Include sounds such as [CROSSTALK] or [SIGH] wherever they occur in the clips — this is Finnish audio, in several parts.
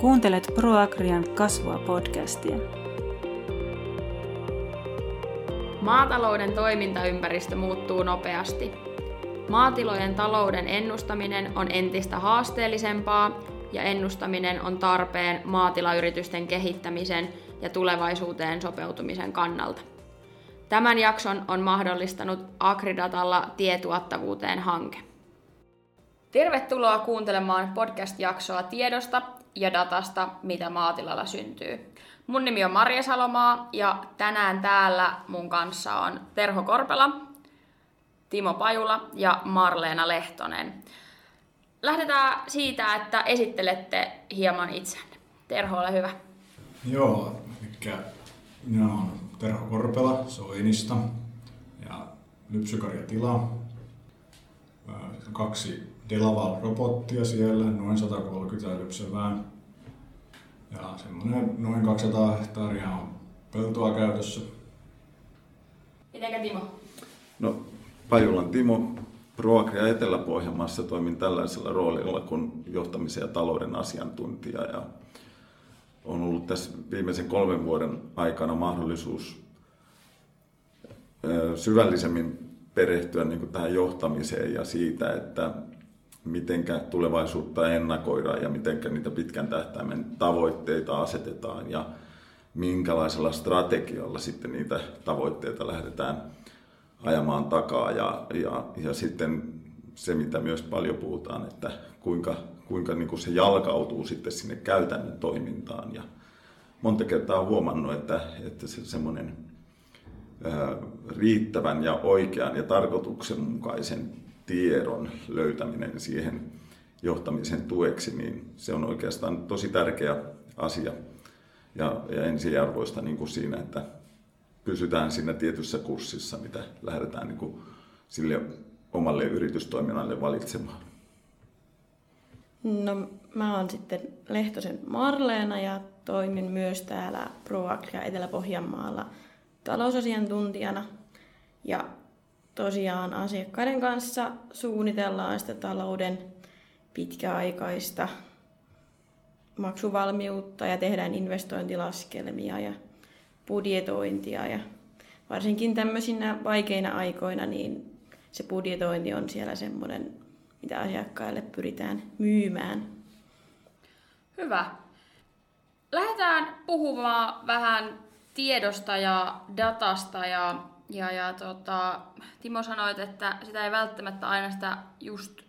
Kuuntelet ProAgrian kasvua podcastia. Maatalouden toimintaympäristö muuttuu nopeasti. Maatilojen talouden ennustaminen on entistä haasteellisempaa ja ennustaminen on tarpeen maatilayritysten kehittämisen ja tulevaisuuteen sopeutumisen kannalta. Tämän jakson on mahdollistanut Agridatalla tietuottavuuteen hanke. Tervetuloa kuuntelemaan podcast-jaksoa tiedosta ja datasta, mitä maatilalla syntyy. Mun nimi on Marja Salomaa ja tänään täällä mun kanssa on Terho Korpela, Timo Pajula ja Marleena Lehtonen. Lähdetään siitä, että esittelette hieman itsenne. Terho, ole hyvä. Joo, mikä minä olen Terho Korpela Soinista ja Lypsykarjatila. Kaksi Delaval-robottia siellä, noin 130 lypsävää. Ja semmoinen noin 200 hehtaaria on peltoa käytössä. Mitenkä Timo? No, Pajulan Timo, Proagria Etelä-Pohjanmaassa toimin tällaisella roolilla kuin johtamisen ja talouden asiantuntija ja on ollut tässä viimeisen kolmen vuoden aikana mahdollisuus syvällisemmin perehtyä niin kuin tähän johtamiseen ja siitä, että miten tulevaisuutta ennakoidaan ja miten niitä pitkän tähtäimen tavoitteita asetetaan ja minkälaisella strategialla sitten niitä tavoitteita lähdetään ajamaan takaa. Ja, ja, ja sitten se, mitä myös paljon puhutaan, että kuinka, kuinka niin kuin se jalkautuu sitten sinne käytännön toimintaan. Ja monta kertaa olen huomannut, että, että se semmoinen riittävän ja oikean ja tarkoituksenmukaisen tiedon löytäminen siihen johtamisen tueksi, niin se on oikeastaan tosi tärkeä asia ja, ja ensiarvoista niin kuin siinä, että pysytään siinä tietyssä kurssissa, mitä lähdetään niin kuin sille omalle yritystoiminnalle valitsemaan. No, mä oon sitten Lehtosen Marleena ja toimin myös täällä ProAgria Etelä-Pohjanmaalla talousasiantuntijana. Ja tosiaan asiakkaiden kanssa suunnitellaan sitä talouden pitkäaikaista maksuvalmiutta ja tehdään investointilaskelmia ja budjetointia ja varsinkin tämmöisinä vaikeina aikoina niin se budjetointi on siellä semmoinen, mitä asiakkaille pyritään myymään. Hyvä. Lähdetään puhumaan vähän tiedosta ja datasta ja, ja, ja tota, Timo sanoit, että sitä ei välttämättä aina sitä just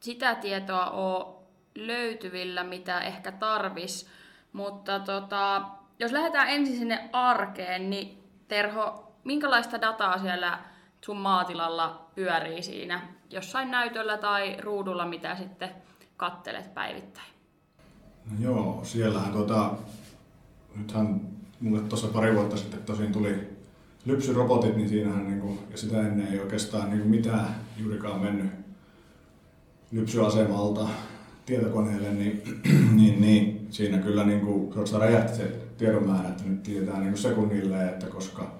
sitä tietoa ole löytyvillä, mitä ehkä tarvis, mutta tota, jos lähdetään ensin sinne arkeen, niin Terho, minkälaista dataa siellä sun maatilalla pyörii siinä jossain näytöllä tai ruudulla, mitä sitten kattelet päivittäin? No joo, siellähän tota, nythän mulle tuossa pari vuotta sitten tosin tuli lypsyrobotit, niin siinähän niinku, ja sitä ennen ei oikeastaan niinku mitään juurikaan mennyt lypsyasemalta tietokoneelle, niin, [CLEARS THROAT] niin, niin siinä kyllä niin kuin, räjähti se tiedon määrä, että nyt tiedetään niin sekunnille, että koska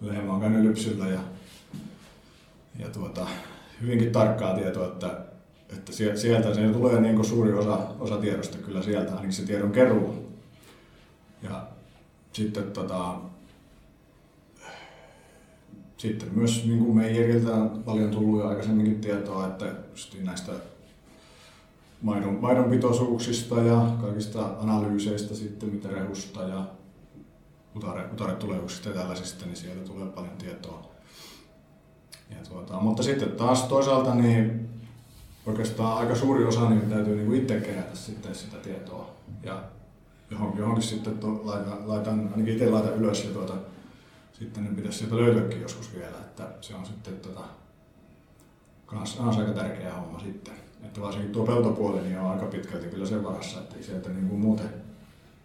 lehmä on käynyt lypsyllä ja, ja tuota, hyvinkin tarkkaa tietoa, että, että sieltä se tulee niin kuin suuri osa, osa tiedosta kyllä sieltä, ainakin se tiedon keruu. Ja sitten tota, sitten myös niin kuin meijeriltä on paljon tullut jo aikaisemminkin tietoa, että näistä maidon, maidon pitoisuuksista ja kaikista analyyseistä sitten, mitä rehusta ja utare, utaretuleuksista ja tällaisista, niin sieltä tulee paljon tietoa. Ja tuota, mutta sitten taas toisaalta niin oikeastaan aika suuri osa niin täytyy niin itse kerätä sitten sitä tietoa. Ja johonkin, johonkin sitten to, laitan, laitan, ainakin itse laitan ylös ja tuota, sitten ne pitäisi sieltä löytyäkin joskus vielä, että se on sitten tota, kans, kans aika tärkeä homma sitten. Että varsinkin tuo peltopuoli niin on aika pitkälti kyllä sen varassa, että ei sieltä niin kuin muuten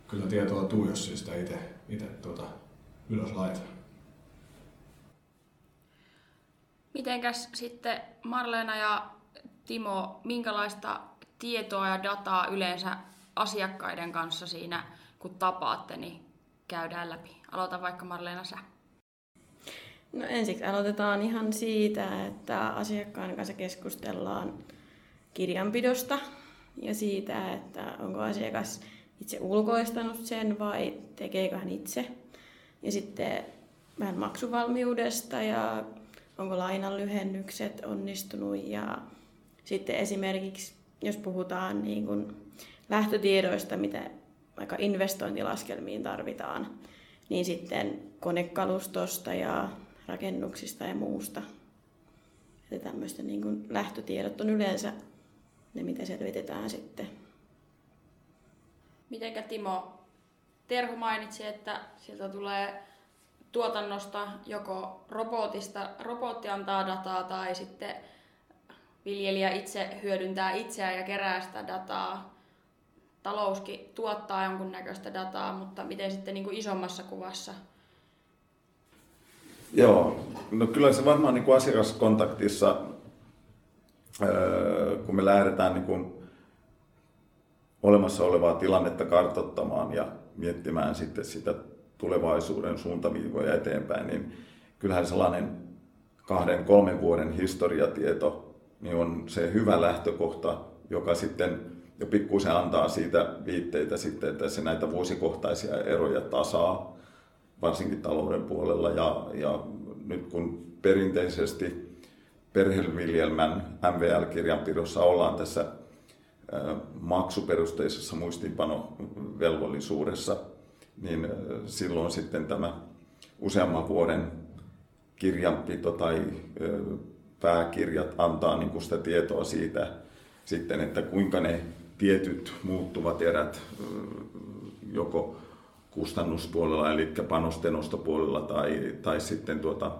kyllä tietoa tuu, jos siis sitä itse, itse tuota, ylös laita. Mitenkäs sitten Marleena ja Timo, minkälaista tietoa ja dataa yleensä asiakkaiden kanssa siinä, kun tapaatte, niin käydään läpi? Aloita vaikka Marleena sä. No ensiksi aloitetaan ihan siitä, että asiakkaan kanssa keskustellaan kirjanpidosta ja siitä, että onko asiakas itse ulkoistanut sen vai tekeekö hän itse. Ja sitten vähän maksuvalmiudesta ja onko lainan lyhennykset onnistunut ja sitten esimerkiksi, jos puhutaan niin kuin lähtötiedoista, mitä vaikka investointilaskelmiin tarvitaan, niin sitten konekalustosta ja rakennuksista ja muusta. Että tämmöistä niin kuin lähtötiedot on yleensä ne, mitä selvitetään sitten. Mitenkä Timo, Terho mainitsi, että sieltä tulee tuotannosta joko robotista, robotti antaa dataa tai sitten viljelijä itse hyödyntää itseään ja kerää sitä dataa. Talouskin tuottaa jonkunnäköistä dataa, mutta miten sitten niin kuin isommassa kuvassa? Joo, no kyllä se varmaan niin kuin asiakaskontaktissa, kun me lähdetään niin kuin olemassa olevaa tilannetta kartottamaan ja miettimään sitten sitä tulevaisuuden suuntaviivoja eteenpäin, niin kyllähän sellainen kahden, kolmen vuoden historiatieto niin on se hyvä lähtökohta, joka sitten jo pikkusen antaa siitä viitteitä sitten, että se näitä vuosikohtaisia eroja tasaa, varsinkin talouden puolella. Ja, ja nyt kun perinteisesti perheviljelmän MVL-kirjanpidossa ollaan tässä maksuperusteisessa muistiinpanovelvollisuudessa, niin silloin sitten tämä useamman vuoden kirjanpito tai pääkirjat antaa niin sitä tietoa siitä sitten, että kuinka ne tietyt muuttuvat erät joko kustannuspuolella, eli panosten ostopuolella tai, tai sitten tuota,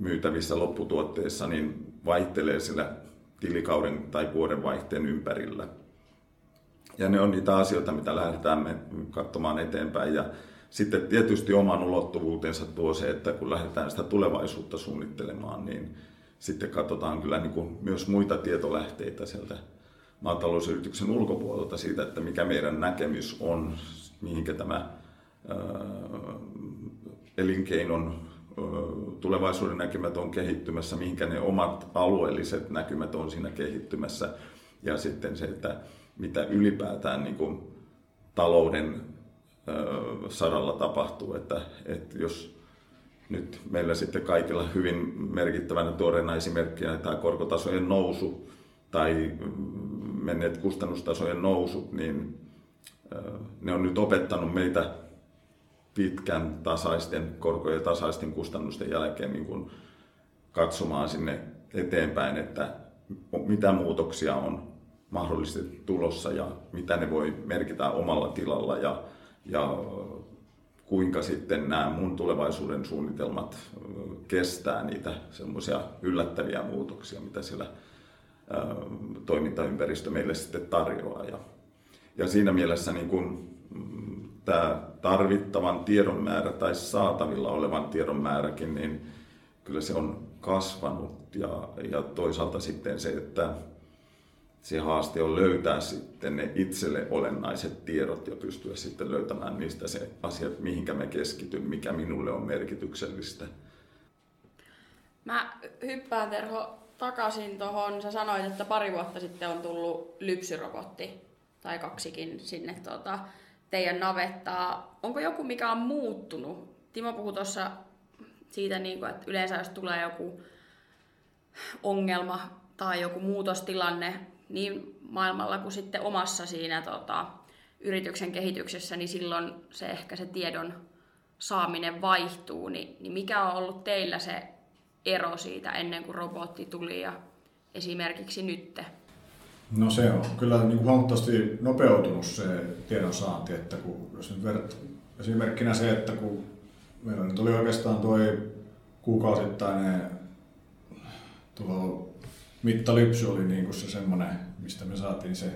myytävissä lopputuotteissa, niin vaihtelee sillä tilikauden tai vuoden vaihteen ympärillä. Ja ne on niitä asioita, mitä lähdetään me katsomaan eteenpäin. Ja sitten tietysti oman ulottuvuutensa tuo se, että kun lähdetään sitä tulevaisuutta suunnittelemaan, niin sitten katsotaan kyllä niin kuin myös muita tietolähteitä sieltä maatalousyrityksen ulkopuolelta siitä, että mikä meidän näkemys on, mihinkä tämä elinkeinon tulevaisuuden näkymät on kehittymässä, mihinkä ne omat alueelliset näkymät on siinä kehittymässä. Ja sitten se, että mitä ylipäätään niin kuin talouden saralla tapahtuu. Että, että jos nyt meillä sitten kaikilla hyvin merkittävänä tuoreena esimerkkinä tämä korkotasojen nousu tai menneet kustannustasojen nousut, niin ne on nyt opettanut meitä pitkän tasaisten korkojen tasaisten kustannusten jälkeen niin kuin katsomaan sinne eteenpäin, että mitä muutoksia on mahdollisesti tulossa ja mitä ne voi merkitä omalla tilalla ja, ja kuinka sitten nämä mun tulevaisuuden suunnitelmat kestää niitä semmoisia yllättäviä muutoksia, mitä siellä toimintaympäristö meille sitten tarjoaa. Ja, ja siinä mielessä niin kun, mm, tämä tarvittavan tiedon määrä tai saatavilla olevan tiedon määräkin, niin kyllä se on kasvanut ja, ja toisaalta sitten se, että se haaste on löytää sitten ne itselle olennaiset tiedot ja pystyä sitten löytämään niistä se asiat, mihinkä me keskityn, mikä minulle on merkityksellistä. Mä hyppään Terho takaisin tuohon. Sä sanoit, että pari vuotta sitten on tullut lypsyrobotti tai kaksikin sinne tuota, teidän navettaa. Onko joku, mikä on muuttunut? Timo puhui tuossa siitä, niin kuin, että yleensä jos tulee joku ongelma tai joku muutostilanne, niin maailmalla kuin sitten omassa siinä tota, yrityksen kehityksessä, niin silloin se ehkä se tiedon saaminen vaihtuu. Niin, niin mikä on ollut teillä se ero siitä ennen kuin robotti tuli ja esimerkiksi nytte? No se on kyllä niin kuin huomattavasti nopeutunut se tiedon saanti, että kun, jos nyt vert, esimerkkinä se, että kun meillä nyt oli oikeastaan tuo kuukausittainen tuo mittalypsy oli niin kuin se semmoinen, mistä me saatiin se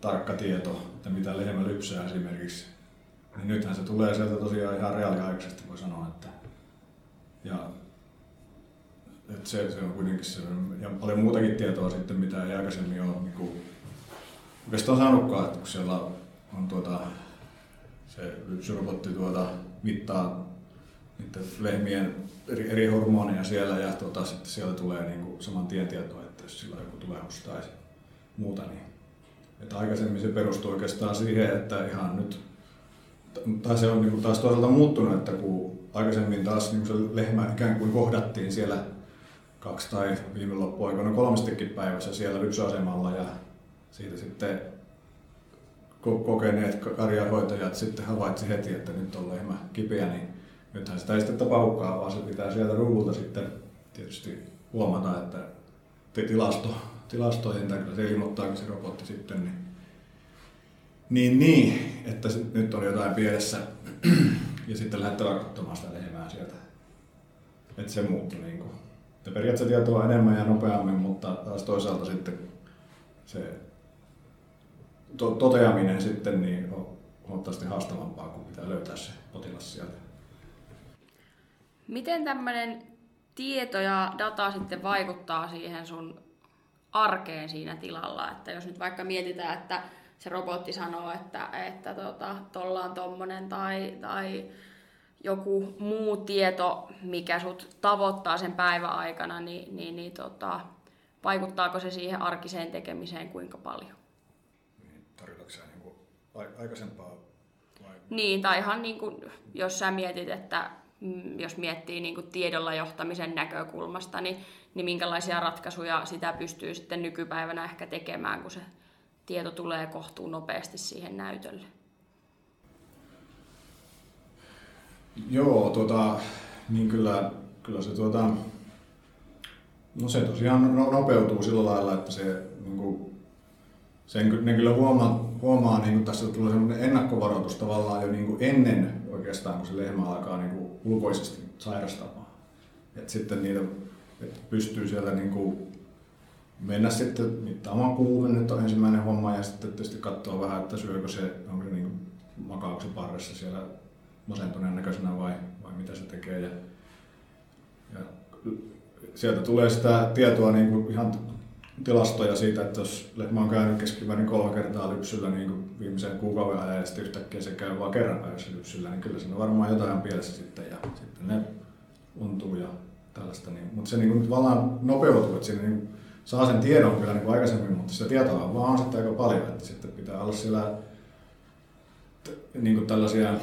tarkka tieto, että mitä lehmä lypsää esimerkiksi. Niin nythän se tulee sieltä tosiaan ihan reaaliaikaisesti, voi sanoa. Että, ja että se, se on kuitenkin se, ja paljon muutakin tietoa sitten, mitä ei aikaisemmin ole niin kuin, oikeastaan saanutkaan, että kun siellä on tuota, se lypsyrobotti tuota, mittaa niiden lehmien eri, eri hormoneja siellä ja tuota, sitten siellä tulee niin kuin saman tien tietoa, että jos sillä joku tulee tai muuta, niin että aikaisemmin se perustui oikeastaan siihen, että ihan nyt, tai se on niin kuin taas toisaalta muuttunut, että kun aikaisemmin taas niin se lehmä ikään kuin kohdattiin siellä kaksi tai viime loppuaikoina kolmestikin päivässä siellä lypsyasemalla ja siitä sitten kokeneet karjahoitajat sitten havaitsi heti, että nyt on lehmä kipeä, niin nythän sitä ei sitten paukkaa, vaan se pitää sieltä ruuvulta sitten tietysti huomata, että tilasto, tilastojen tai se ilmoittaakin se robotti sitten, niin, niin, niin että se, nyt on jotain pielessä ja sitten lähdetään katsomaan sitä lehmää sieltä. Että se muuttui niin kuin. Että periaatteessa tietoa enemmän ja nopeammin, mutta taas toisaalta sitten se to- toteaminen sitten niin on huomattavasti haastavampaa, kun pitää löytää se potilas sieltä. Miten tämmöinen tieto ja data sitten vaikuttaa siihen sun arkeen siinä tilalla? Että jos nyt vaikka mietitään, että se robotti sanoo, että, että tota, tolla on tommonen tai, tai joku muu tieto, mikä sut tavoittaa sen päivän aikana, niin, niin, niin tota, vaikuttaako se siihen arkiseen tekemiseen kuinka paljon? Niin, tarkoitatko niin aikaisempaa vai? Niin, tai ihan niin kuin, jos sä mietit, että mm, jos miettii niin kuin tiedolla johtamisen näkökulmasta, niin, niin minkälaisia ratkaisuja sitä pystyy sitten nykypäivänä ehkä tekemään, kun se tieto tulee kohtuun nopeasti siihen näytölle? Joo, tota, niin kyllä, kyllä se, tuota, no se tosiaan no, nopeutuu sillä lailla, että se niin kuin, sen ne kyllä huomaa, huomaa niin kuin tässä tulee semmoinen ennakkovaroitus tavallaan jo niin kuin ennen oikeastaan, kun se lehmä alkaa niin kuin ulkoisesti sairastamaan. Et sitten niitä et pystyy sieltä niin kuin mennä sitten mittaamaan nyt on ensimmäinen homma, ja sitten tietysti katsoa vähän, että syökö se, onko se niin makaako se parressa siellä masentuneen näköisenä vai, vai mitä se tekee. Ja, ja sieltä tulee sitä tietoa niin kuin ihan tilastoja siitä, että jos lehmä on käynyt keskimäärin kolme kertaa lypsyllä niin kuin viimeisen kuukauden ajan ja sitten yhtäkkiä se käy vain kerran päivässä lypsyllä, niin kyllä siinä varmaan jotain on pielessä sitten ja sitten ne untuu ja tällaista. Niin. Mutta se niin kuin tavallaan nopeutuu, että siinä niin saa sen tiedon kyllä niin kuin aikaisemmin, mutta sitä tietoa vaan sitten aika paljon, että sitten pitää olla siellä niin kuin tällaisia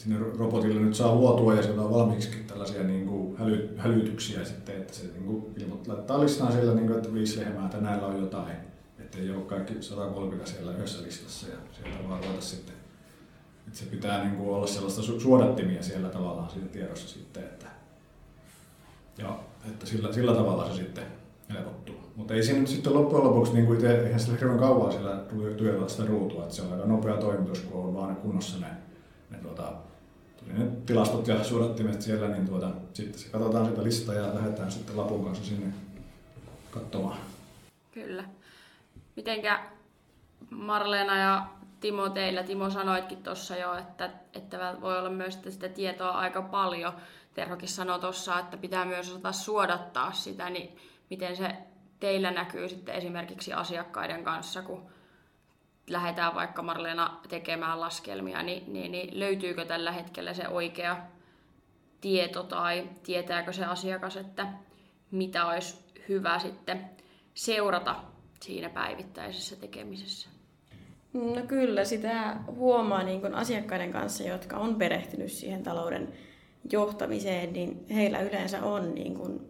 sinne robotille nyt saa luotua ja sieltä on valmiiksi tällaisia niin kuin häly, hälytyksiä sitten, että se niin kuin ilmoit, laittaa listaan siellä, niin kuin, että viisi lehmää, että näillä on jotain, että ei ole kaikki 130 siellä yhdessä listassa ja sieltä vaan ruveta sitten. Että se pitää niin kuin olla sellaista su- suodattimia siellä tavallaan siinä tiedossa sitten, että, ja, että sillä, sillä tavalla se sitten helpottuu. Mutta ei siinä sitten loppujen lopuksi, niin kuin itse, eihän sillä hirveän kauan siellä työllä sitä ruutua, että se on aika nopea toimitus, kun on vaan kunnossa ne, ne tuota, ne tilastot ja suodattimet siellä, niin tuota, sitten se katsotaan sitä listaa ja lähdetään sitten lapun kanssa sinne katsomaan. Kyllä. Mitenkä Marleena ja Timo teillä, Timo sanoitkin tuossa jo, että, että voi olla myös sitä tietoa aika paljon. Terhokin sanoi tuossa, että pitää myös osata suodattaa sitä, niin miten se teillä näkyy sitten esimerkiksi asiakkaiden kanssa, kun lähdetään vaikka Marleena tekemään laskelmia, niin, niin, niin löytyykö tällä hetkellä se oikea tieto tai tietääkö se asiakas, että mitä olisi hyvä sitten seurata siinä päivittäisessä tekemisessä? No kyllä, sitä huomaa niin kuin asiakkaiden kanssa, jotka on perehtynyt siihen talouden johtamiseen, niin heillä yleensä on niin kuin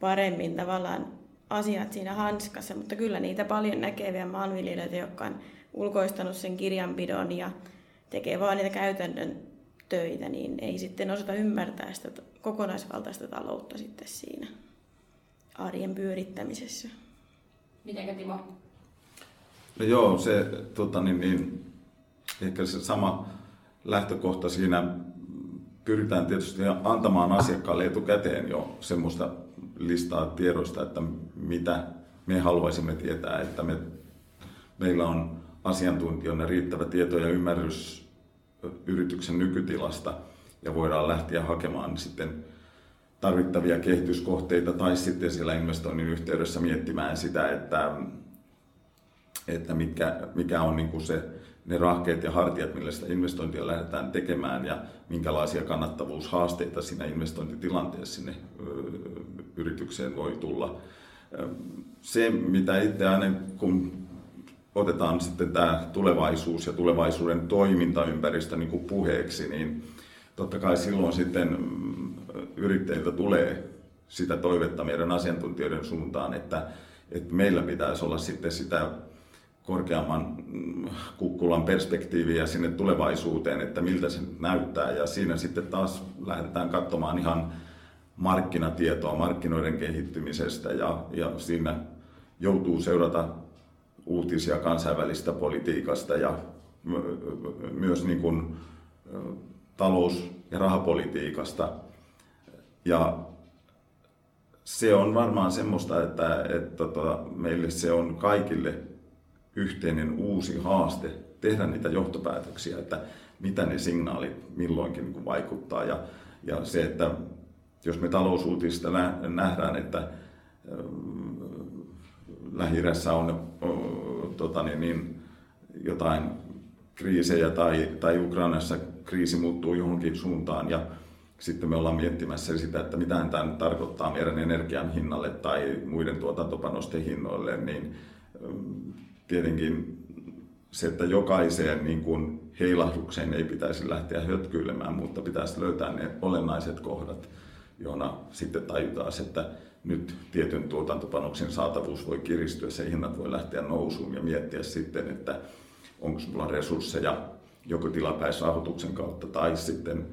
paremmin tavallaan asiat siinä hanskassa, mutta kyllä niitä paljon näkeviä maanviljelijöitä, jotka on ulkoistanut sen kirjanpidon ja tekee vaan niitä käytännön töitä, niin ei sitten osata ymmärtää sitä kokonaisvaltaista taloutta sitten siinä arjen pyörittämisessä. Mitenkä Timo? No joo, se tota, niin, niin, ehkä se sama lähtökohta siinä pyritään tietysti antamaan asiakkaalle etukäteen jo semmoista listaa tiedoista, että mitä me haluaisimme tietää, että me, meillä on asiantuntijoina riittävä tieto ja ymmärrys yrityksen nykytilasta ja voidaan lähteä hakemaan sitten tarvittavia kehityskohteita tai sitten siellä investoinnin yhteydessä miettimään sitä, että, että mitkä, mikä on niin kuin se, ne rahkeet ja hartiat, millä sitä investointia lähdetään tekemään ja minkälaisia kannattavuushaasteita siinä investointitilanteessa sinne yritykseen voi tulla. Se, mitä itse aina kun otetaan sitten tämä tulevaisuus ja tulevaisuuden toimintaympäristö niin kuin puheeksi, niin totta kai silloin sitten yrittäjiltä tulee sitä toivetta meidän asiantuntijoiden suuntaan, että, että meillä pitäisi olla sitten sitä korkeamman mm, kukkulan perspektiiviä sinne tulevaisuuteen, että miltä se näyttää. Ja siinä sitten taas lähdetään katsomaan ihan markkinatietoa markkinoiden kehittymisestä ja, ja siinä joutuu seurata uutisia kansainvälistä politiikasta ja myös niin kuin talous- ja rahapolitiikasta. Ja se on varmaan semmoista, että, että tota, meille se on kaikille yhteinen uusi haaste tehdä niitä johtopäätöksiä, että mitä ne signaalit milloinkin niin vaikuttaa. Ja, ja se, että jos me talousuutista nähdään, että lähi on tota niin, niin, jotain kriisejä tai, tai Ukrainassa kriisi muuttuu johonkin suuntaan ja sitten me ollaan miettimässä sitä, että mitä tämä nyt tarkoittaa meidän energian hinnalle tai muiden tuotantopanosten hinnoille, niin tietenkin se, että jokaiseen niin kuin heilahdukseen ei pitäisi lähteä hötkyilemään, mutta pitäisi löytää ne olennaiset kohdat, joina sitten tajutaan, että nyt tietyn tuotantopanoksen saatavuus voi kiristyä, se hinnat voi lähteä nousuun ja miettiä sitten, että onko sulla resursseja joko tilapäisrahoituksen kautta tai sitten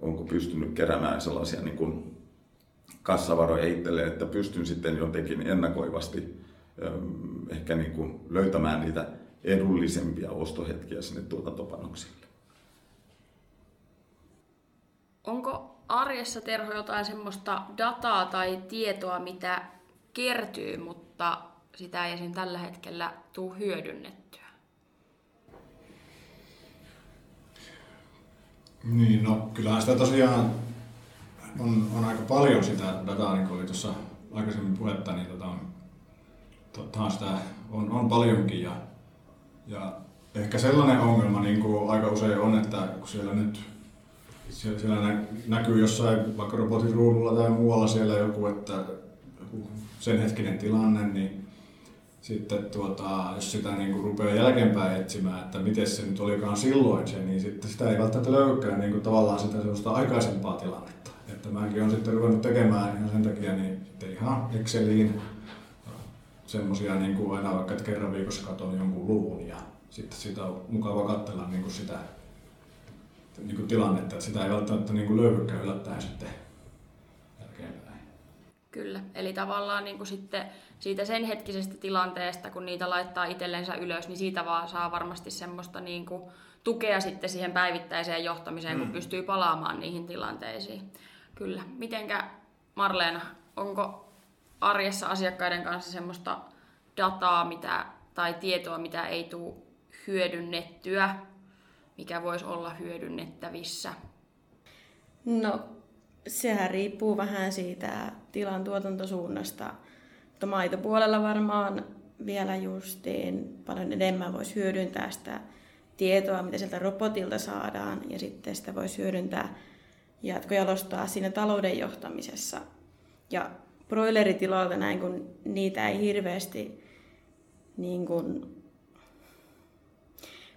onko pystynyt keräämään sellaisia niin kuin kassavaroja itselleen, että pystyn sitten jotenkin ennakoivasti ehkä niin kuin löytämään niitä edullisempia ostohetkiä sinne tuotantopanoksille. Onko arjessa Terho jotain semmoista dataa tai tietoa, mitä kertyy, mutta sitä ei esim. tällä hetkellä tule hyödynnettyä? Niin, no kyllähän sitä tosiaan on, on aika paljon sitä dataa, niin kuin oli tuossa aikaisemmin puhetta, niin tota, totta, sitä on, on paljonkin ja, ja ehkä sellainen ongelma niin kuin aika usein on, että kun siellä nyt siellä, siellä näkyy jossain vaikka robotin ruudulla tai muualla siellä joku, että sen hetkinen tilanne, niin sitten tuota, jos sitä niin kuin rupeaa jälkeenpäin etsimään, että miten se nyt olikaan silloin se, niin sitten sitä ei välttämättä löykään niin kuin tavallaan sitä sellaista aikaisempaa tilannetta. Että mäkin olen sitten ruvennut tekemään ihan sen takia niin ihan Exceliin semmoisia niin kuin aina vaikka, että kerran viikossa katon jonkun luvun ja sitten sitä on mukava katsella niin kuin sitä niin kuin tilannetta, että sitä ei välttämättä niin kuin löydykään yllättäen sitten jälkeenpäin. Kyllä, eli tavallaan niin kuin sitten siitä sen hetkisestä tilanteesta, kun niitä laittaa itsellensä ylös, niin siitä vaan saa varmasti semmoista niin kuin tukea sitten siihen päivittäiseen johtamiseen, mm. kun pystyy palaamaan niihin tilanteisiin. Kyllä. Mitenkä Marleena, onko arjessa asiakkaiden kanssa semmoista dataa mitä, tai tietoa, mitä ei tule hyödynnettyä mikä voisi olla hyödynnettävissä? No, sehän riippuu vähän siitä tilan tuotantosuunnasta. Mutta maitopuolella varmaan vielä justiin paljon enemmän voisi hyödyntää sitä tietoa, mitä sieltä robotilta saadaan, ja sitten sitä voisi hyödyntää jatkojalostaa siinä talouden johtamisessa. Ja broileritiloilta näin, kun niitä ei hirveästi niin kuin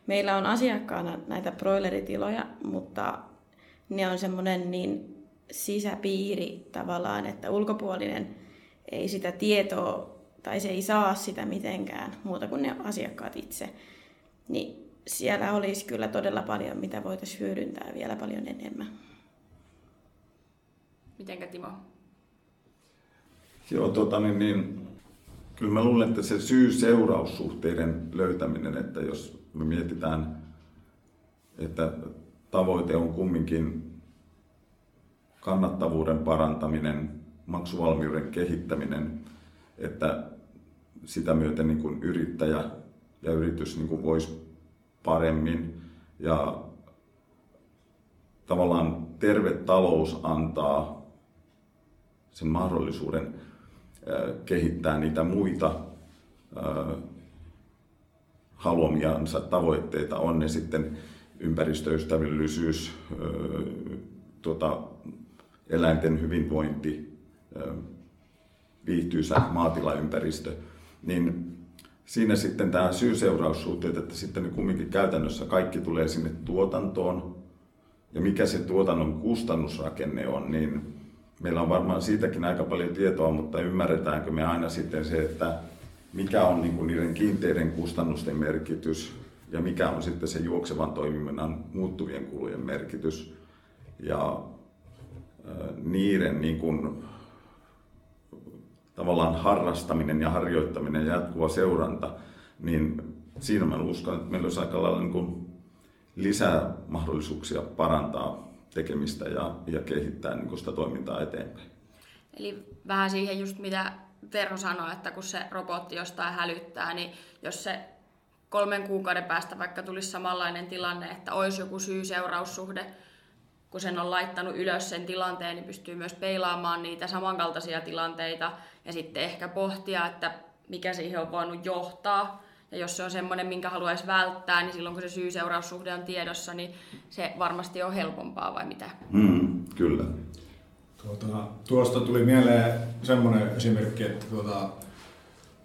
meillä on asiakkaana näitä broileritiloja, mutta ne on semmoinen niin sisäpiiri tavallaan, että ulkopuolinen ei sitä tietoa tai se ei saa sitä mitenkään muuta kuin ne asiakkaat itse. Niin siellä olisi kyllä todella paljon, mitä voitaisiin hyödyntää vielä paljon enemmän. Mitenkä Timo? Joo, tota, niin, niin, kyllä mä luulen, että se syy-seuraussuhteiden löytäminen, että jos me mietitään, että tavoite on kumminkin kannattavuuden parantaminen, maksuvalmiuden kehittäminen, että sitä myöten niin kuin yrittäjä ja yritys niin kuin voisi paremmin ja tavallaan terve talous antaa sen mahdollisuuden kehittää niitä muita haluamiansa tavoitteita, on ne sitten ympäristöystävällisyys, tuota, eläinten hyvinvointi, viihtyisä maatilaympäristö, niin siinä sitten tämä syy-seuraussuhteet, että sitten kumminkin käytännössä kaikki tulee sinne tuotantoon. Ja mikä se tuotannon kustannusrakenne on, niin meillä on varmaan siitäkin aika paljon tietoa, mutta ymmärretäänkö me aina sitten se, että mikä on niin kuin niiden kiinteiden kustannusten merkitys ja mikä on sitten se juoksevan toiminnan muuttuvien kulujen merkitys. Ja niiden niin kuin, tavallaan harrastaminen ja harjoittaminen ja jatkuva seuranta, niin siinä mä uskon, että meillä olisi aika lailla niin lisää mahdollisuuksia parantaa tekemistä ja, ja kehittää niin sitä toimintaa eteenpäin. Eli vähän siihen just mitä Terho sanoi, että kun se robotti jostain hälyttää, niin jos se kolmen kuukauden päästä vaikka tulisi samanlainen tilanne, että olisi joku syy-seuraussuhde, kun sen on laittanut ylös sen tilanteen, niin pystyy myös peilaamaan niitä samankaltaisia tilanteita ja sitten ehkä pohtia, että mikä siihen on voinut johtaa. Ja jos se on semmoinen, minkä haluaisi välttää, niin silloin kun se syy-seuraussuhde on tiedossa, niin se varmasti on helpompaa vai mitä? Mm, kyllä. Tuota, tuosta tuli mieleen semmoinen esimerkki, että tuota,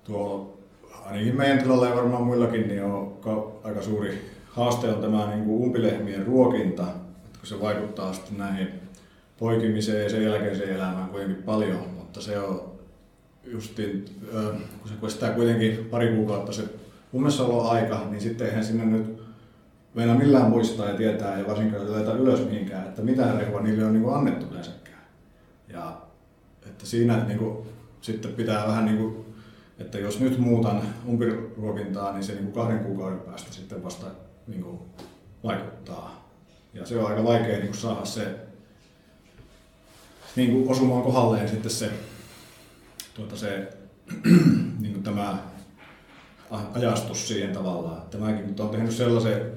tuo, ainakin meidän tilalla ja varmaan muillakin niin on aika suuri haaste on tämä niin kuin umpilehmien ruokinta, että kun se vaikuttaa sitten näihin poikimiseen ja sen jälkeiseen elämään kuitenkin paljon, mutta se on justiin, kun se kestää kuitenkin pari kuukautta se aika, niin sitten eihän sinne nyt meillä millään muistaa ja tietää, ja varsinkaan jos ylös mihinkään, että mitä rehua niille on niin annettu yleensäkään. Ja että siinä niin kuin, sitten pitää vähän niin kuin, että jos nyt muutan umpiruokintaa, niin se niin kuin kahden kuukauden päästä sitten vasta niin kuin, vaikuttaa. Ja se on aika vaikea niin kuin saada se niin kuin osumaan kohdalleen sitten se, tuota se [CLEARS THROAT] niin kuin tämä ajastus siihen tavallaan. Että mäkin nyt olen tehnyt sellaisen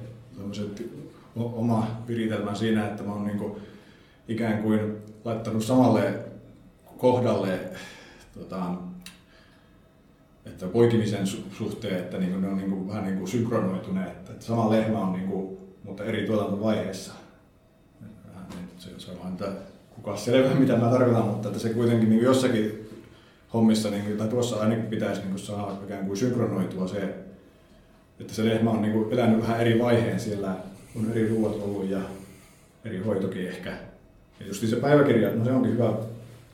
oma viritelmän siinä, että mä oon niin ikään kuin laittanut samalle kohdalle tota, että poikimisen suhteen, että niin ne on niin kuin, vähän niin kuin synkronoituneet, että sama lehmä on, niin kuin, mutta eri tuotantovaiheessa. Se, se on vain, että kuka selvä, mitä mä tarkoitan, mutta että se kuitenkin niin jossakin hommissa, niin, tai tuossa ainakin pitäisi niin kuin saada ikään kuin synkronoitua se, että se lehmä on niin kuin elänyt vähän eri vaiheen siellä, on eri ruoat ollut ja eri hoitokin ehkä. Ja just se päiväkirja, no se onkin hyvä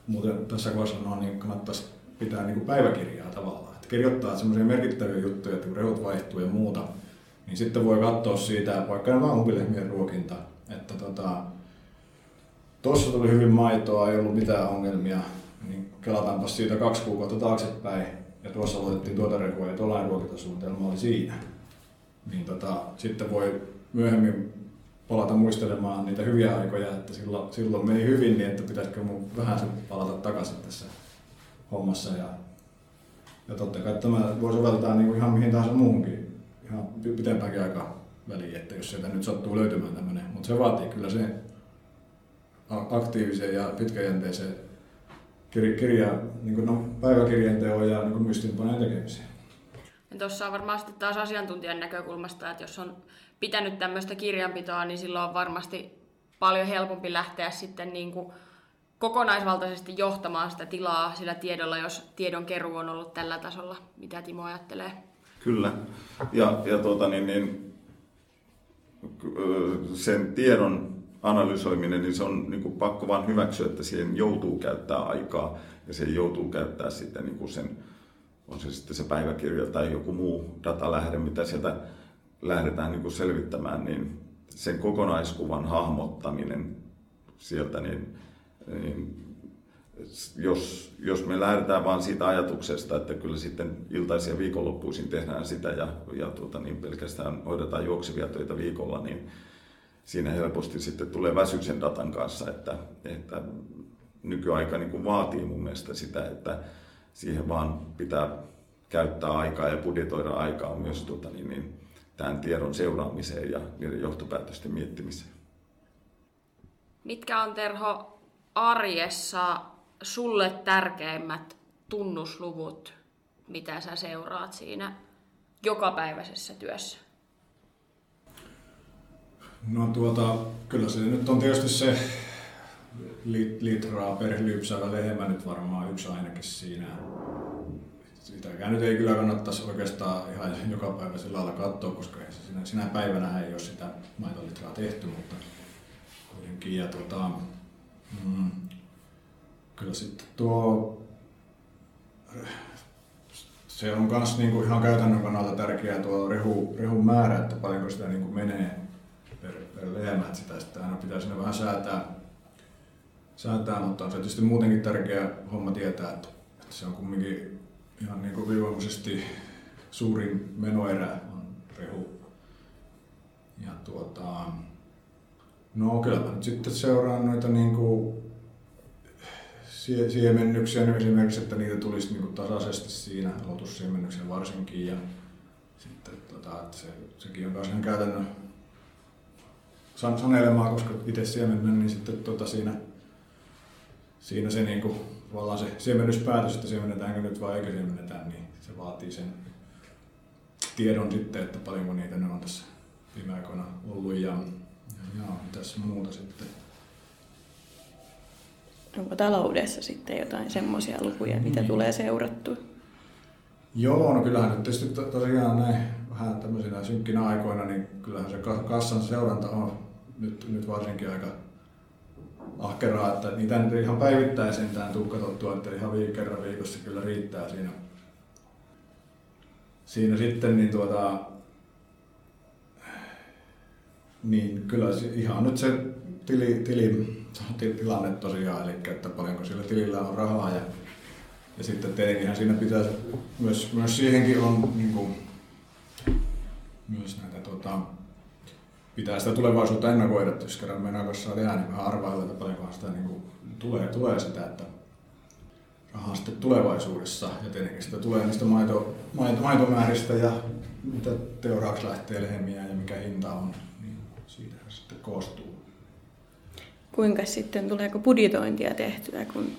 muuten tässä kohdassa sanoa, niin kannattaisi pitää niin kuin päiväkirjaa tavallaan. Että kirjoittaa semmoisia merkittäviä juttuja, että kun vaihtuu ja muuta, niin sitten voi katsoa siitä, vaikka ne vaan umpilehmien ruokinta, että tota, tuossa tuli hyvin maitoa, ei ollut mitään ongelmia, kelataanpa siitä kaksi kuukautta taaksepäin, ja tuossa aloitettiin tuota rehua ja tuollainen ruokintasuunnitelma oli siinä. Niin tota, sitten voi myöhemmin palata muistelemaan niitä hyviä aikoja, että silloin, silloin meni hyvin, niin että pitäisikö mun vähän palata takaisin tässä hommassa. Ja, ja totta kai tämä voi soveltaa niin kuin ihan mihin tahansa muuhunkin, ihan pitempäänkin aika väliin, että jos sieltä nyt sattuu löytymään tämmöinen. Mutta se vaatii kyllä se aktiivisen ja pitkäjänteisen kirja, niin kuin no, päiväkirjan teon ja niin muistinpanojen tekemiseen. Tuossa on varmasti taas asiantuntijan näkökulmasta, että jos on pitänyt tämmöistä kirjanpitoa, niin silloin on varmasti paljon helpompi lähteä sitten niin kuin kokonaisvaltaisesti johtamaan sitä tilaa sillä tiedolla, jos tiedon keruu on ollut tällä tasolla. Mitä Timo ajattelee? Kyllä. Ja, ja tuota, niin, niin, sen tiedon analysoiminen, niin se on niin kuin pakko vain hyväksyä, että siihen joutuu käyttää aikaa ja se joutuu käyttää sitten niin kuin sen, on se sitten se päiväkirja tai joku muu datalähde, mitä sieltä lähdetään niin kuin selvittämään, niin sen kokonaiskuvan hahmottaminen sieltä, niin, niin jos, jos me lähdetään vain siitä ajatuksesta, että kyllä sitten iltaisia viikonloppuisin tehdään sitä ja, ja tuota, niin pelkästään hoidetaan juoksevia töitä viikolla, niin siinä helposti sitten tulee väsy sen datan kanssa, että, että nykyaika niin kuin vaatii mun mielestä sitä, että siihen vaan pitää käyttää aikaa ja budjetoida aikaa myös tuota, niin, niin, tämän tiedon seuraamiseen ja niiden johtopäätösten miettimiseen. Mitkä on Terho arjessa sulle tärkeimmät tunnusluvut, mitä sä seuraat siinä jokapäiväisessä työssä? No tuota, kyllä se nyt on tietysti se litraa per lypsävä lehmä nyt varmaan yksi ainakin siinä. sitäkään nyt ei kyllä kannattaisi oikeastaan ihan joka päivä sillä lailla katsoa, koska ei sinä, sinä päivänä ei ole sitä maitolitraa tehty, mutta kuitenkin. Ja tuota, mm, kyllä sitten tuo se on myös niinku ihan käytännön kannalta tärkeää tuo rehu, rehun määrä, että paljonko sitä niinku menee per, per lehmä, että sitä sitten aina pitää sinne vähän säätää, säätää, mutta on se tietysti muutenkin tärkeä homma tietää, että, että se on kumminkin ihan niin kuin suurin menoerä on rehu. Ja tuota, no kyllä nyt sitten seuraan noita niin kuin siemennyksiä niin esimerkiksi, että niitä tulisi niin kuin tasaisesti siinä, aloitussiemennyksen varsinkin. Ja sitten tota, että se, sekin on myös ihan käytännön sanelemaa, koska itse siemennän, niin sitten tota siinä, siinä se niin tavallaan se siemennyspäätös, että siemennetäänkö nyt vai eikö siemennetä, niin se vaatii sen tiedon sitten, että paljonko niitä ne on tässä viime aikoina ollut ja, ja, ja mitäs muuta sitten. Onko taloudessa sitten jotain semmoisia lukuja, mitä tulee seurattua? Joo, no kyllähän nyt tietysti to, tosiaan näin vähän tämmöisinä synkkinä aikoina, niin kyllähän se kassan seuranta on nyt, nyt varsinkin aika ahkeraa, että niitä nyt ihan päivittäin sentään tuu katsottua, että ihan viik- kerran viikossa kyllä riittää siinä. Siinä sitten niin tuota, niin kyllä ihan nyt se tili, tili, tilanne tosiaan, eli että paljonko sillä tilillä on rahaa ja, ja sitten tietenkin siinä pitäisi myös, myös siihenkin on niin kuin, myös näitä tota, pitää sitä tulevaisuutta ennakoida, jos kerran mennään kanssa tehdä, niin vähän arvailla, että paljonkohan sitä niin kuin tulee, tulee sitä, että rahaa sitten tulevaisuudessa. Ja tietenkin sitä tulee niistä maito, maito, maitomääristä ja mitä teuraaksi lähtee lehmiä ja mikä hinta on, niin siitä sitten koostuu. Kuinka sitten, tuleeko budjetointia tehtyä, kun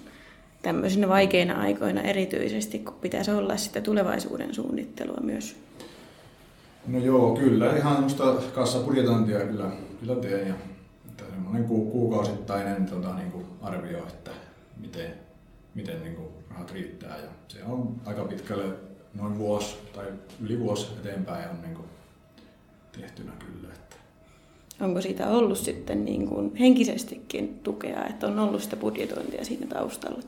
tämmöisinä vaikeina aikoina erityisesti, kun pitäisi olla sitä tulevaisuuden suunnittelua myös? No joo, kyllä. Ihan musta kassapudjetointia kyllä, kyllä teen. Ja, että semmoinen ku, kuukausittainen tota, niin kuin arvio, että miten, miten niin kuin rahat riittää. Ja se on aika pitkälle noin vuosi tai yli vuosi eteenpäin on niin kuin tehtynä kyllä. Että. Onko siitä ollut sitten niin kuin henkisestikin tukea, että on ollut sitä budjetointia siinä taustalla?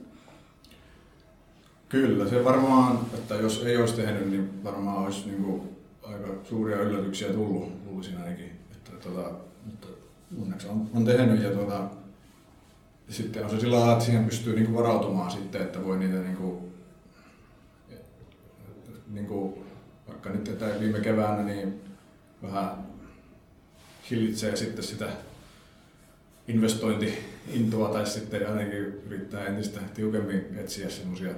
Kyllä, se varmaan, että jos ei olisi tehnyt, niin varmaan olisi niin kuin aika suuria yllätyksiä tullut, luulisin ainakin. Että, tota, mutta onneksi on, on tehnyt ja tota, sitten on se sillä lailla, että siihen pystyy niinku varautumaan sitten, että voi niitä niinku, niinku, vaikka nyt viime keväänä niin vähän hillitsee sitten sitä investointiintoa tai sitten ainakin yrittää entistä tiukemmin etsiä semmoisia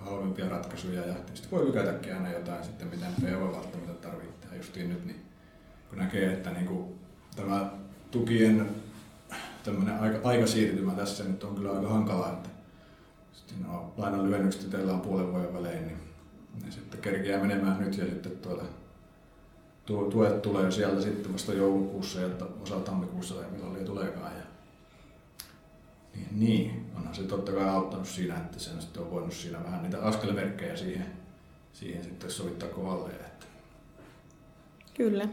halvempia ratkaisuja ja tietysti voi lykätäkin aina jotain sitten, mitä nyt ei ole välttämättä tarvittaa justiin nyt, niin kun näkee, että niin kuin tämä tukien tämmöinen aika, aikasiirtymä tässä nyt on kyllä aika hankala, että sitten no, lainan lyhennykset teillä on puolen vuoden välein, niin ne sitten kerkeää menemään nyt ja sitten tuota, tuet tulee sieltä sitten vasta joulukuussa ja osa tammikuussa tai milloin liian tuleekaan. Niin, niin, onhan se totta kai auttanut siinä, että sen sitten on voinut siinä vähän niitä askelmerkkejä siihen, siihen sitten sovittaa kohdalle. Että. Kyllä.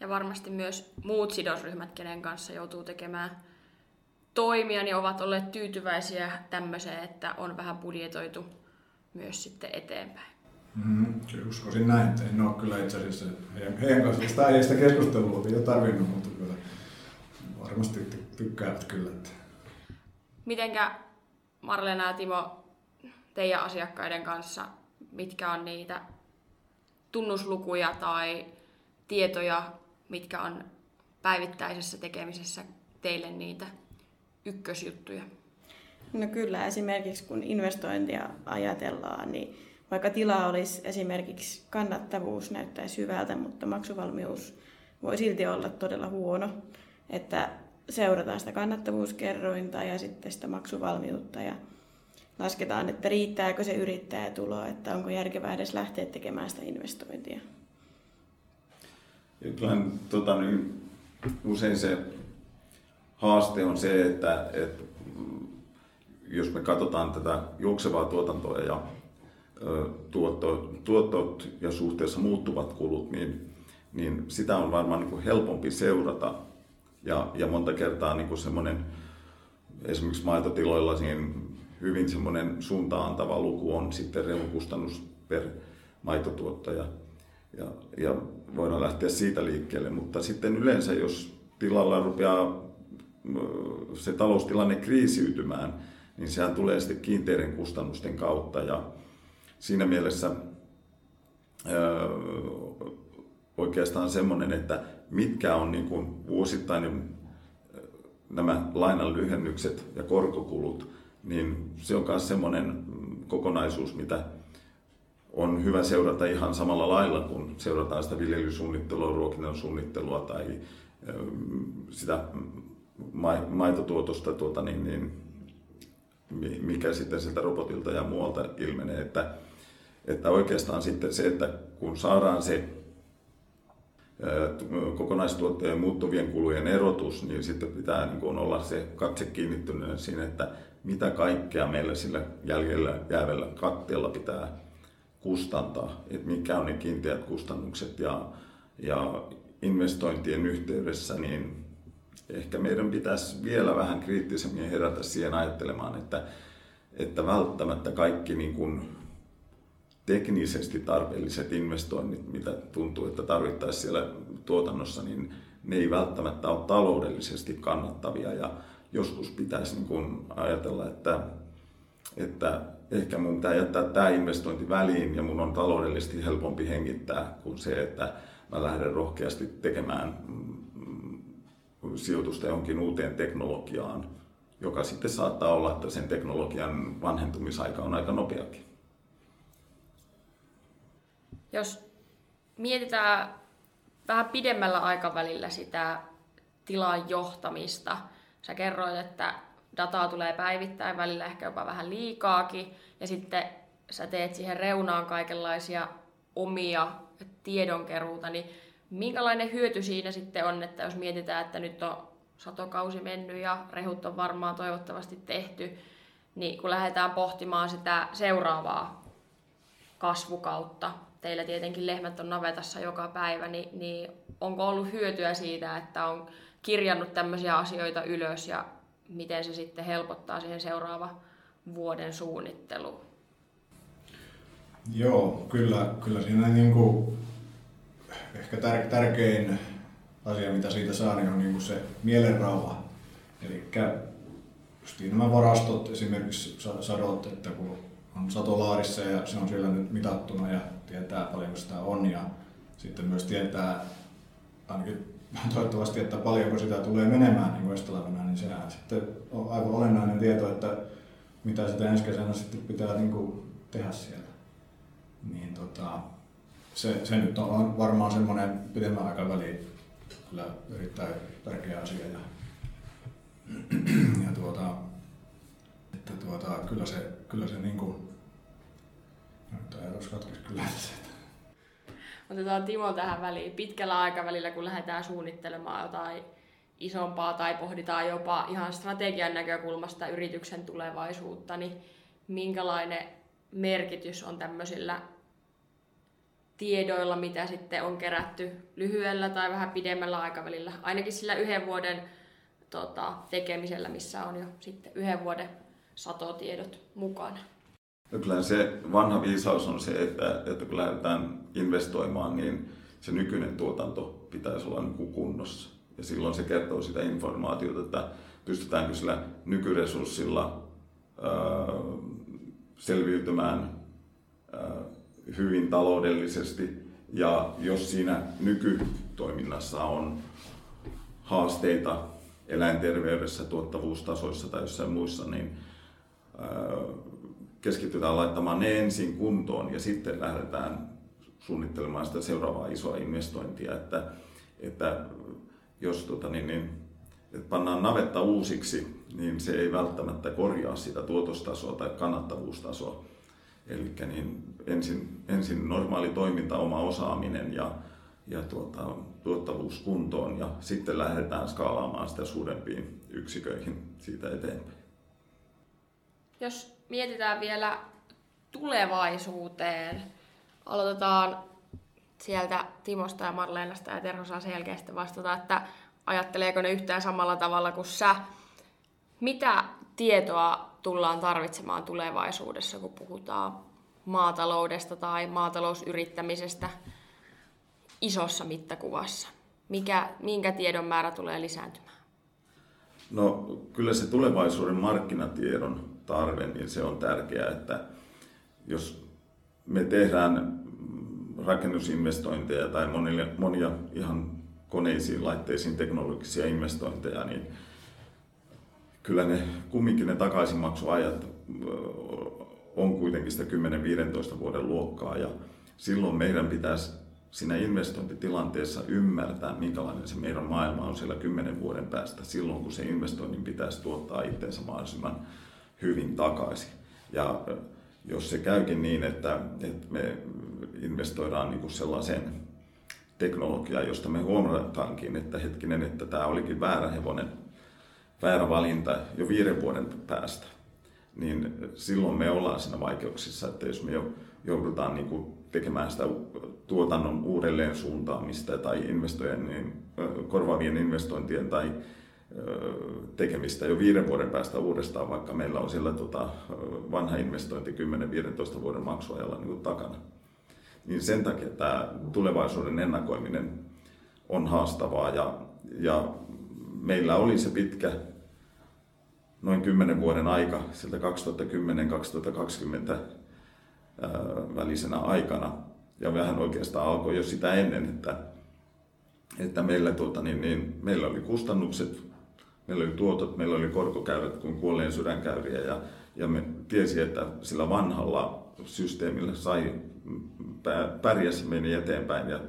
Ja varmasti myös muut sidosryhmät, kenen kanssa joutuu tekemään toimia, niin ovat olleet tyytyväisiä tämmöiseen, että on vähän budjetoitu myös sitten eteenpäin. Mm, kyllä uskoisin näin, että en ole kyllä itse asiassa heidän, heidän kanssaan sitä aiheesta keskustelua ei ole tarvinnut, mutta kyllä varmasti tykkäävät kyllä. Että. Mitenkä Marlena ja Timo, teidän asiakkaiden kanssa, mitkä on niitä tunnuslukuja tai tietoja, mitkä on päivittäisessä tekemisessä teille niitä ykkösjuttuja? No kyllä, esimerkiksi kun investointia ajatellaan, niin vaikka tila olisi esimerkiksi kannattavuus näyttäisi hyvältä, mutta maksuvalmius voi silti olla todella huono, että seurataan sitä kannattavuuskerrointa ja sitten sitä maksuvalmiutta ja lasketaan, että riittääkö se yrittäjätulo, että onko järkevää edes lähteä tekemään sitä investointia. Ja kyllähän tota, niin, usein se haaste on se, että, että jos me katsotaan tätä juoksevaa tuotantoa ja tuottot, tuottot ja suhteessa muuttuvat kulut, niin, niin sitä on varmaan niin kuin helpompi seurata. Ja, ja monta kertaa niin kuin semmoinen, esimerkiksi maitotiloilla niin hyvin semmoinen suuntaantava luku on sitten rehukustannus per maitotuottaja. Ja, ja voidaan lähteä siitä liikkeelle, mutta sitten yleensä jos tilalla rupeaa se taloustilanne kriisiytymään, niin sehän tulee sitten kiinteiden kustannusten kautta ja siinä mielessä öö, oikeastaan semmoinen, että mitkä on niin kuin vuosittainen nämä lainan lyhennykset ja korkokulut, niin se on myös semmoinen kokonaisuus, mitä on hyvä seurata ihan samalla lailla, kun seurataan sitä viljelysuunnittelua, ruokinnan suunnittelua tai sitä maitotuotosta, tuota, niin, niin, mikä sitten sieltä robotilta ja muualta ilmenee. Että, että oikeastaan sitten se, että kun saadaan se kokonaistuotteen muuttuvien kulujen erotus, niin sitten pitää niin kuin olla se katse kiinnittyneenä siinä, että mitä kaikkea meillä sillä jäljellä jäävällä katteella pitää kustantaa, että mikä on ne kiinteät kustannukset ja, ja investointien yhteydessä, niin ehkä meidän pitäisi vielä vähän kriittisemmin herätä siihen ajattelemaan, että, että välttämättä kaikki niin kuin teknisesti tarpeelliset investoinnit, mitä tuntuu, että tarvittaisiin siellä tuotannossa, niin ne ei välttämättä ole taloudellisesti kannattavia ja joskus pitäisi niin kuin ajatella, että, että ehkä mun pitää jättää tämä investointi väliin ja mun on taloudellisesti helpompi hengittää kuin se, että mä lähden rohkeasti tekemään mm, sijoitusta johonkin uuteen teknologiaan, joka sitten saattaa olla, että sen teknologian vanhentumisaika on aika nopeakin. Jos mietitään vähän pidemmällä aikavälillä sitä tilan johtamista, sä kerroit, että dataa tulee päivittäin, välillä ehkä jopa vähän liikaakin, ja sitten sä teet siihen reunaan kaikenlaisia omia tiedonkeruuta, niin minkälainen hyöty siinä sitten on, että jos mietitään, että nyt on satokausi mennyt ja rehut on varmaan toivottavasti tehty, niin kun lähdetään pohtimaan sitä seuraavaa kasvukautta, teillä tietenkin lehmät on navetassa joka päivä, niin, niin onko ollut hyötyä siitä, että on kirjannut tämmöisiä asioita ylös ja miten se sitten helpottaa siihen seuraava vuoden suunnitteluun? Joo, kyllä, kyllä siinä niin kuin, ehkä tär, tärkein asia, mitä siitä saa, niin on niin kuin se mielenrauha. Eli nämä varastot, esimerkiksi sadot, että kun on satolaarissa ja se on siellä nyt mitattuna ja tietää paljonko sitä on ja sitten myös tietää ainakin toivottavasti, että paljonko sitä tulee menemään niin kuin niin sehän sitten on aivan olennainen tieto, että mitä sitä ensi kesänä sitten pitää niin kuin tehdä siellä. Niin tota, se, se nyt on varmaan semmoinen pidemmän aikaväli kyllä erittäin tärkeä asia. Ja, [CLEARS THROAT] ja tuota, että tuota, kyllä se, kyllä se niin kuin, nyt ajatus katkesi kyllä [LAUGHS] Otetaan Timo tähän väliin. Pitkällä aikavälillä, kun lähdetään suunnittelemaan jotain isompaa tai pohditaan jopa ihan strategian näkökulmasta yrityksen tulevaisuutta, niin minkälainen merkitys on tämmöisillä tiedoilla, mitä sitten on kerätty lyhyellä tai vähän pidemmällä aikavälillä. Ainakin sillä yhden vuoden tota, tekemisellä, missä on jo sitten yhden vuoden satotiedot mukana. Ja kyllä se vanha viisaus on se, että, että kun lähdetään investoimaan, niin se nykyinen tuotanto pitäisi olla niin kunnossa. Ja silloin se kertoo sitä informaatiota, että pystytäänkö sillä nykyresurssilla ää, selviytymään ää, hyvin taloudellisesti. Ja jos siinä nykytoiminnassa on haasteita eläinterveydessä, tuottavuustasoissa tai jossain muissa, niin keskitytään laittamaan ne ensin kuntoon ja sitten lähdetään suunnittelemaan sitä seuraavaa isoa investointia. Että, että jos tota, niin, niin, että pannaan navetta uusiksi, niin se ei välttämättä korjaa sitä tuotostasoa tai kannattavuustasoa. Eli niin ensin, ensin normaali toiminta, oma osaaminen ja, ja tuota, tuottavuus kuntoon ja sitten lähdetään skaalaamaan sitä suurempiin yksiköihin siitä eteenpäin. Jos mietitään vielä tulevaisuuteen. Aloitetaan sieltä Timosta ja Marleenasta ja Terho saa sitten vastata, että ajatteleeko ne yhtään samalla tavalla kuin sä. Mitä tietoa tullaan tarvitsemaan tulevaisuudessa, kun puhutaan maataloudesta tai maatalousyrittämisestä isossa mittakuvassa? Mikä, minkä tiedon määrä tulee lisääntymään? No kyllä se tulevaisuuden markkinatiedon tarve, niin se on tärkeää, että jos me tehdään rakennusinvestointeja tai monia, monia ihan koneisiin, laitteisiin, teknologisia investointeja, niin kyllä ne kumminkin ne takaisinmaksuajat on kuitenkin sitä 10-15 vuoden luokkaa ja silloin meidän pitäisi siinä investointitilanteessa ymmärtää, minkälainen se meidän maailma on siellä 10 vuoden päästä silloin, kun se investoinnin pitäisi tuottaa itsensä mahdollisimman hyvin takaisin. Ja jos se käykin niin, että, että me investoidaan niin kuin sellaiseen teknologiaan, josta me huomataankin, että hetkinen, että tämä olikin väärä hevonen, väärä valinta jo viiden vuoden päästä, niin silloin me ollaan siinä vaikeuksissa, että jos me jo joudutaan niin kuin tekemään sitä tuotannon uudelleen suuntaamista tai investojen, niin, korvaavien investointien tai tekemistä jo viiden vuoden päästä uudestaan, vaikka meillä on siellä tota, vanha investointi 10-15 vuoden maksuajalla niin takana. Niin sen takia tämä tulevaisuuden ennakoiminen on haastavaa ja, ja meillä oli se pitkä noin 10 vuoden aika sieltä 2010-2020 välisenä aikana ja vähän oikeastaan alkoi jo sitä ennen, että, että meillä, tuota, niin, niin, meillä oli kustannukset Meillä oli tuotot, meillä oli korkokäyrät kuin kuolleen sydänkäyriä ja, ja me tiesi, että sillä vanhalla systeemillä sai pärjäsi meni eteenpäin ja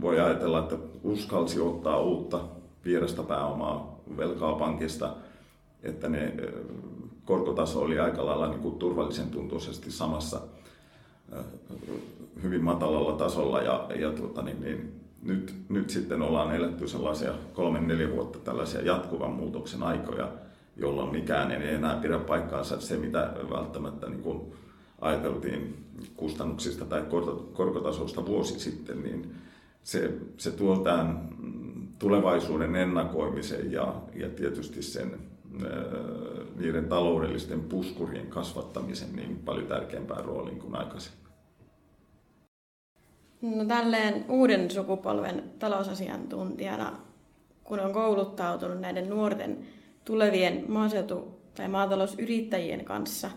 voi ajatella, että uskalsi ottaa uutta vierasta pääomaa velkaa pankista, että ne korkotaso oli aika lailla niin kuin turvallisen tuntuisesti samassa hyvin matalalla tasolla ja, ja tuota, niin, niin, nyt, nyt sitten ollaan eletty sellaisia kolmen neljä vuotta tällaisia jatkuvan muutoksen aikoja, jolloin mikään ei enää pidä paikkaansa se, mitä välttämättä niin kuin ajateltiin kustannuksista tai korkotasosta vuosi sitten, niin se, se tuo tämän tulevaisuuden ennakoimisen ja, ja tietysti sen niiden taloudellisten puskurien kasvattamisen niin paljon tärkeämpään rooliin kuin aikaisemmin. No tälleen uuden sukupolven talousasiantuntijana, kun on kouluttautunut näiden nuorten tulevien maaseutu- tai maatalousyrittäjien kanssa,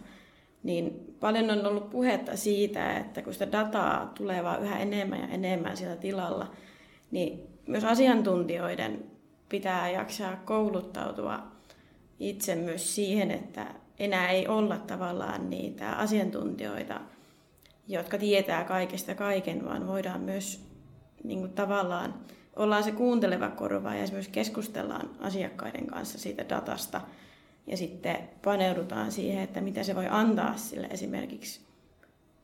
niin paljon on ollut puhetta siitä, että kun sitä dataa tulee vaan yhä enemmän ja enemmän siellä tilalla, niin myös asiantuntijoiden pitää jaksaa kouluttautua itse myös siihen, että enää ei olla tavallaan niitä asiantuntijoita, jotka tietää kaikesta kaiken, vaan voidaan myös niin kuin tavallaan, ollaan se kuunteleva korva ja myös keskustellaan asiakkaiden kanssa siitä datasta ja sitten paneudutaan siihen, että mitä se voi antaa sille esimerkiksi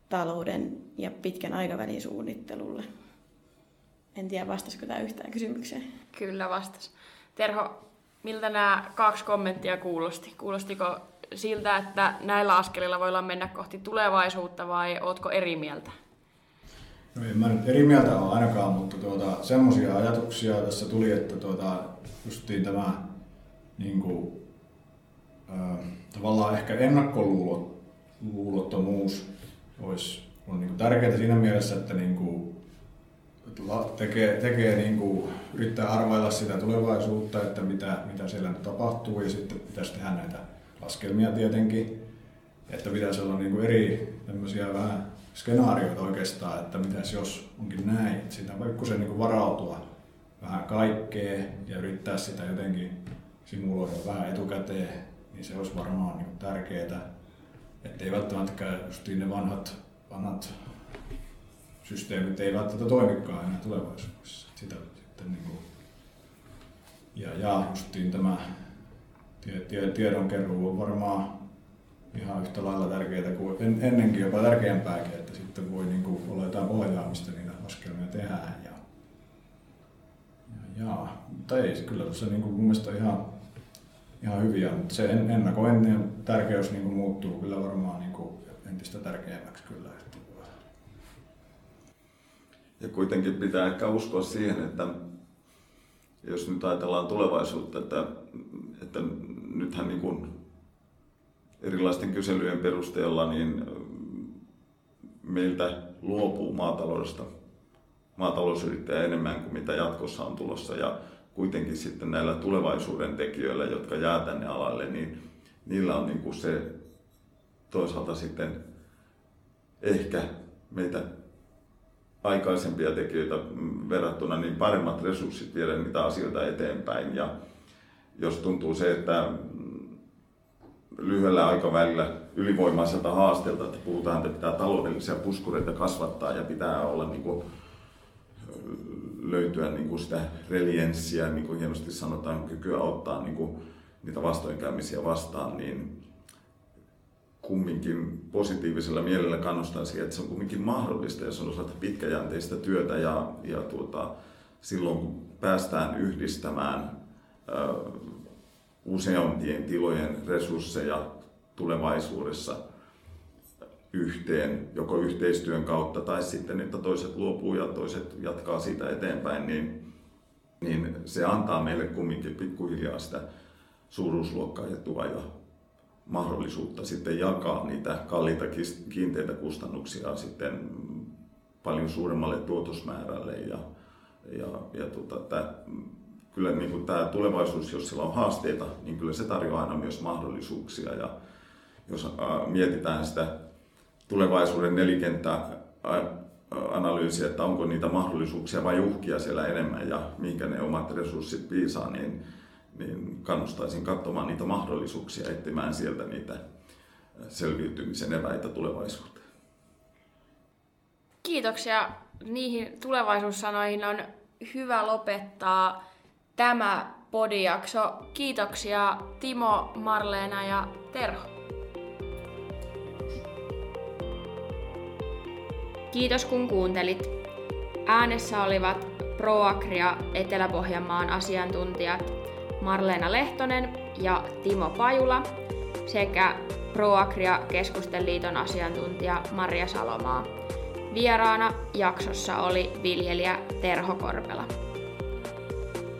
talouden ja pitkän aikavälin suunnittelulle. En tiedä, vastasiko tämä yhtään kysymykseen. Kyllä vastas. Terho, miltä nämä kaksi kommenttia kuulosti? Kuulostiko siltä, että näillä askelilla voidaan mennä kohti tulevaisuutta vai ootko eri mieltä? No en mä nyt eri mieltä ole ainakaan, mutta tuota, semmoisia ajatuksia tässä tuli, että tuota, justiin tämä niin kuin, äh, tavallaan ehkä ennakkoluulottomuus olisi, on niin kuin tärkeää siinä mielessä, että niin kuin, tekee, tekee niin kuin, yrittää arvailla sitä tulevaisuutta, että mitä, mitä siellä tapahtuu ja sitten pitäisi tehdä näitä laskelmia tietenkin, että pitäisi olla niin kuin eri tämmöisiä vähän skenaarioita oikeastaan, että mitäs jos onkin näin. Että sitä se niin varautua vähän kaikkea ja yrittää sitä jotenkin simuloida vähän etukäteen, niin se olisi varmaan niin tärkeää. Että ei välttämättä justiin ne vanhat, vanhat systeemit ei välttämättä toimikaan enää tulevaisuudessa. Sitä sitten niin kuin, ja, ja justiin tämä tiedonkeruu on varmaan ihan yhtä lailla tärkeää kuin ennenkin, jopa tärkeämpääkin, että sitten voi niin kuin olla jotain ohjaamista niitä laskelmia tehdään. Ja, ja, ja mutta ei, kyllä tuossa niin kuin mun mielestä ihan, ihan hyviä, mutta se ennakoinnin tärkeys niin kuin muuttuu kyllä varmaan niin kuin entistä tärkeämmäksi kyllä. Ja kuitenkin pitää ehkä uskoa siihen, että jos nyt ajatellaan tulevaisuutta, että nythän niin kuin erilaisten kyselyjen perusteella niin meiltä luopuu maataloudesta maatalousyrittäjä enemmän kuin mitä jatkossa on tulossa. Ja kuitenkin sitten näillä tulevaisuuden tekijöillä, jotka jää tänne alalle, niin niillä on niin kuin se toisaalta sitten ehkä meitä aikaisempia tekijöitä verrattuna niin paremmat resurssit viedä niitä asioita eteenpäin. Ja jos tuntuu se, että lyhyellä aikavälillä ylivoimaiselta haasteelta, että puhutaan, että pitää taloudellisia puskureita kasvattaa ja pitää olla niin kuin, löytyä niin kuin sitä relienssiä, niin kuin hienosti sanotaan, kykyä ottaa niin kuin, niitä vastoinkäymisiä vastaan, niin kumminkin positiivisella mielellä kannustaisin, että se on kumminkin mahdollista, jos on osalta pitkäjänteistä työtä ja, ja tuota, silloin kun päästään yhdistämään ö, useampien tilojen resursseja tulevaisuudessa yhteen, joko yhteistyön kautta tai sitten, että toiset luopuu ja toiset jatkaa siitä eteenpäin, niin, niin se antaa meille kumminkin pikkuhiljaa sitä suuruusluokkaa etua ja mahdollisuutta sitten jakaa niitä kalliita kiinteitä kustannuksia sitten paljon suuremmalle tuotosmäärälle ja, ja, ja tota, kyllä niin kuin tämä tulevaisuus, jos sillä on haasteita, niin kyllä se tarjoaa aina myös mahdollisuuksia ja jos mietitään sitä tulevaisuuden nelikenttä analyysiä, että onko niitä mahdollisuuksia vai uhkia siellä enemmän ja minkä ne omat resurssit piisaa, niin niin kannustaisin katsomaan niitä mahdollisuuksia, etsimään sieltä niitä selviytymisen eväitä tulevaisuuteen. Kiitoksia niihin tulevaisuussanoihin. On hyvä lopettaa tämä podijakso. Kiitoksia Timo, Marleena ja Terho. Kiitos kun kuuntelit. Äänessä olivat Proagria Etelä-Pohjanmaan asiantuntijat Marleena Lehtonen ja Timo Pajula sekä Proagria Keskusten liiton asiantuntija Maria Salomaa. Vieraana jaksossa oli viljelijä Terho Korpela.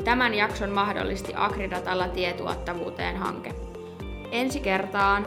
Tämän jakson mahdollisti Agridatalla tietuottavuuteen hanke. Ensi kertaan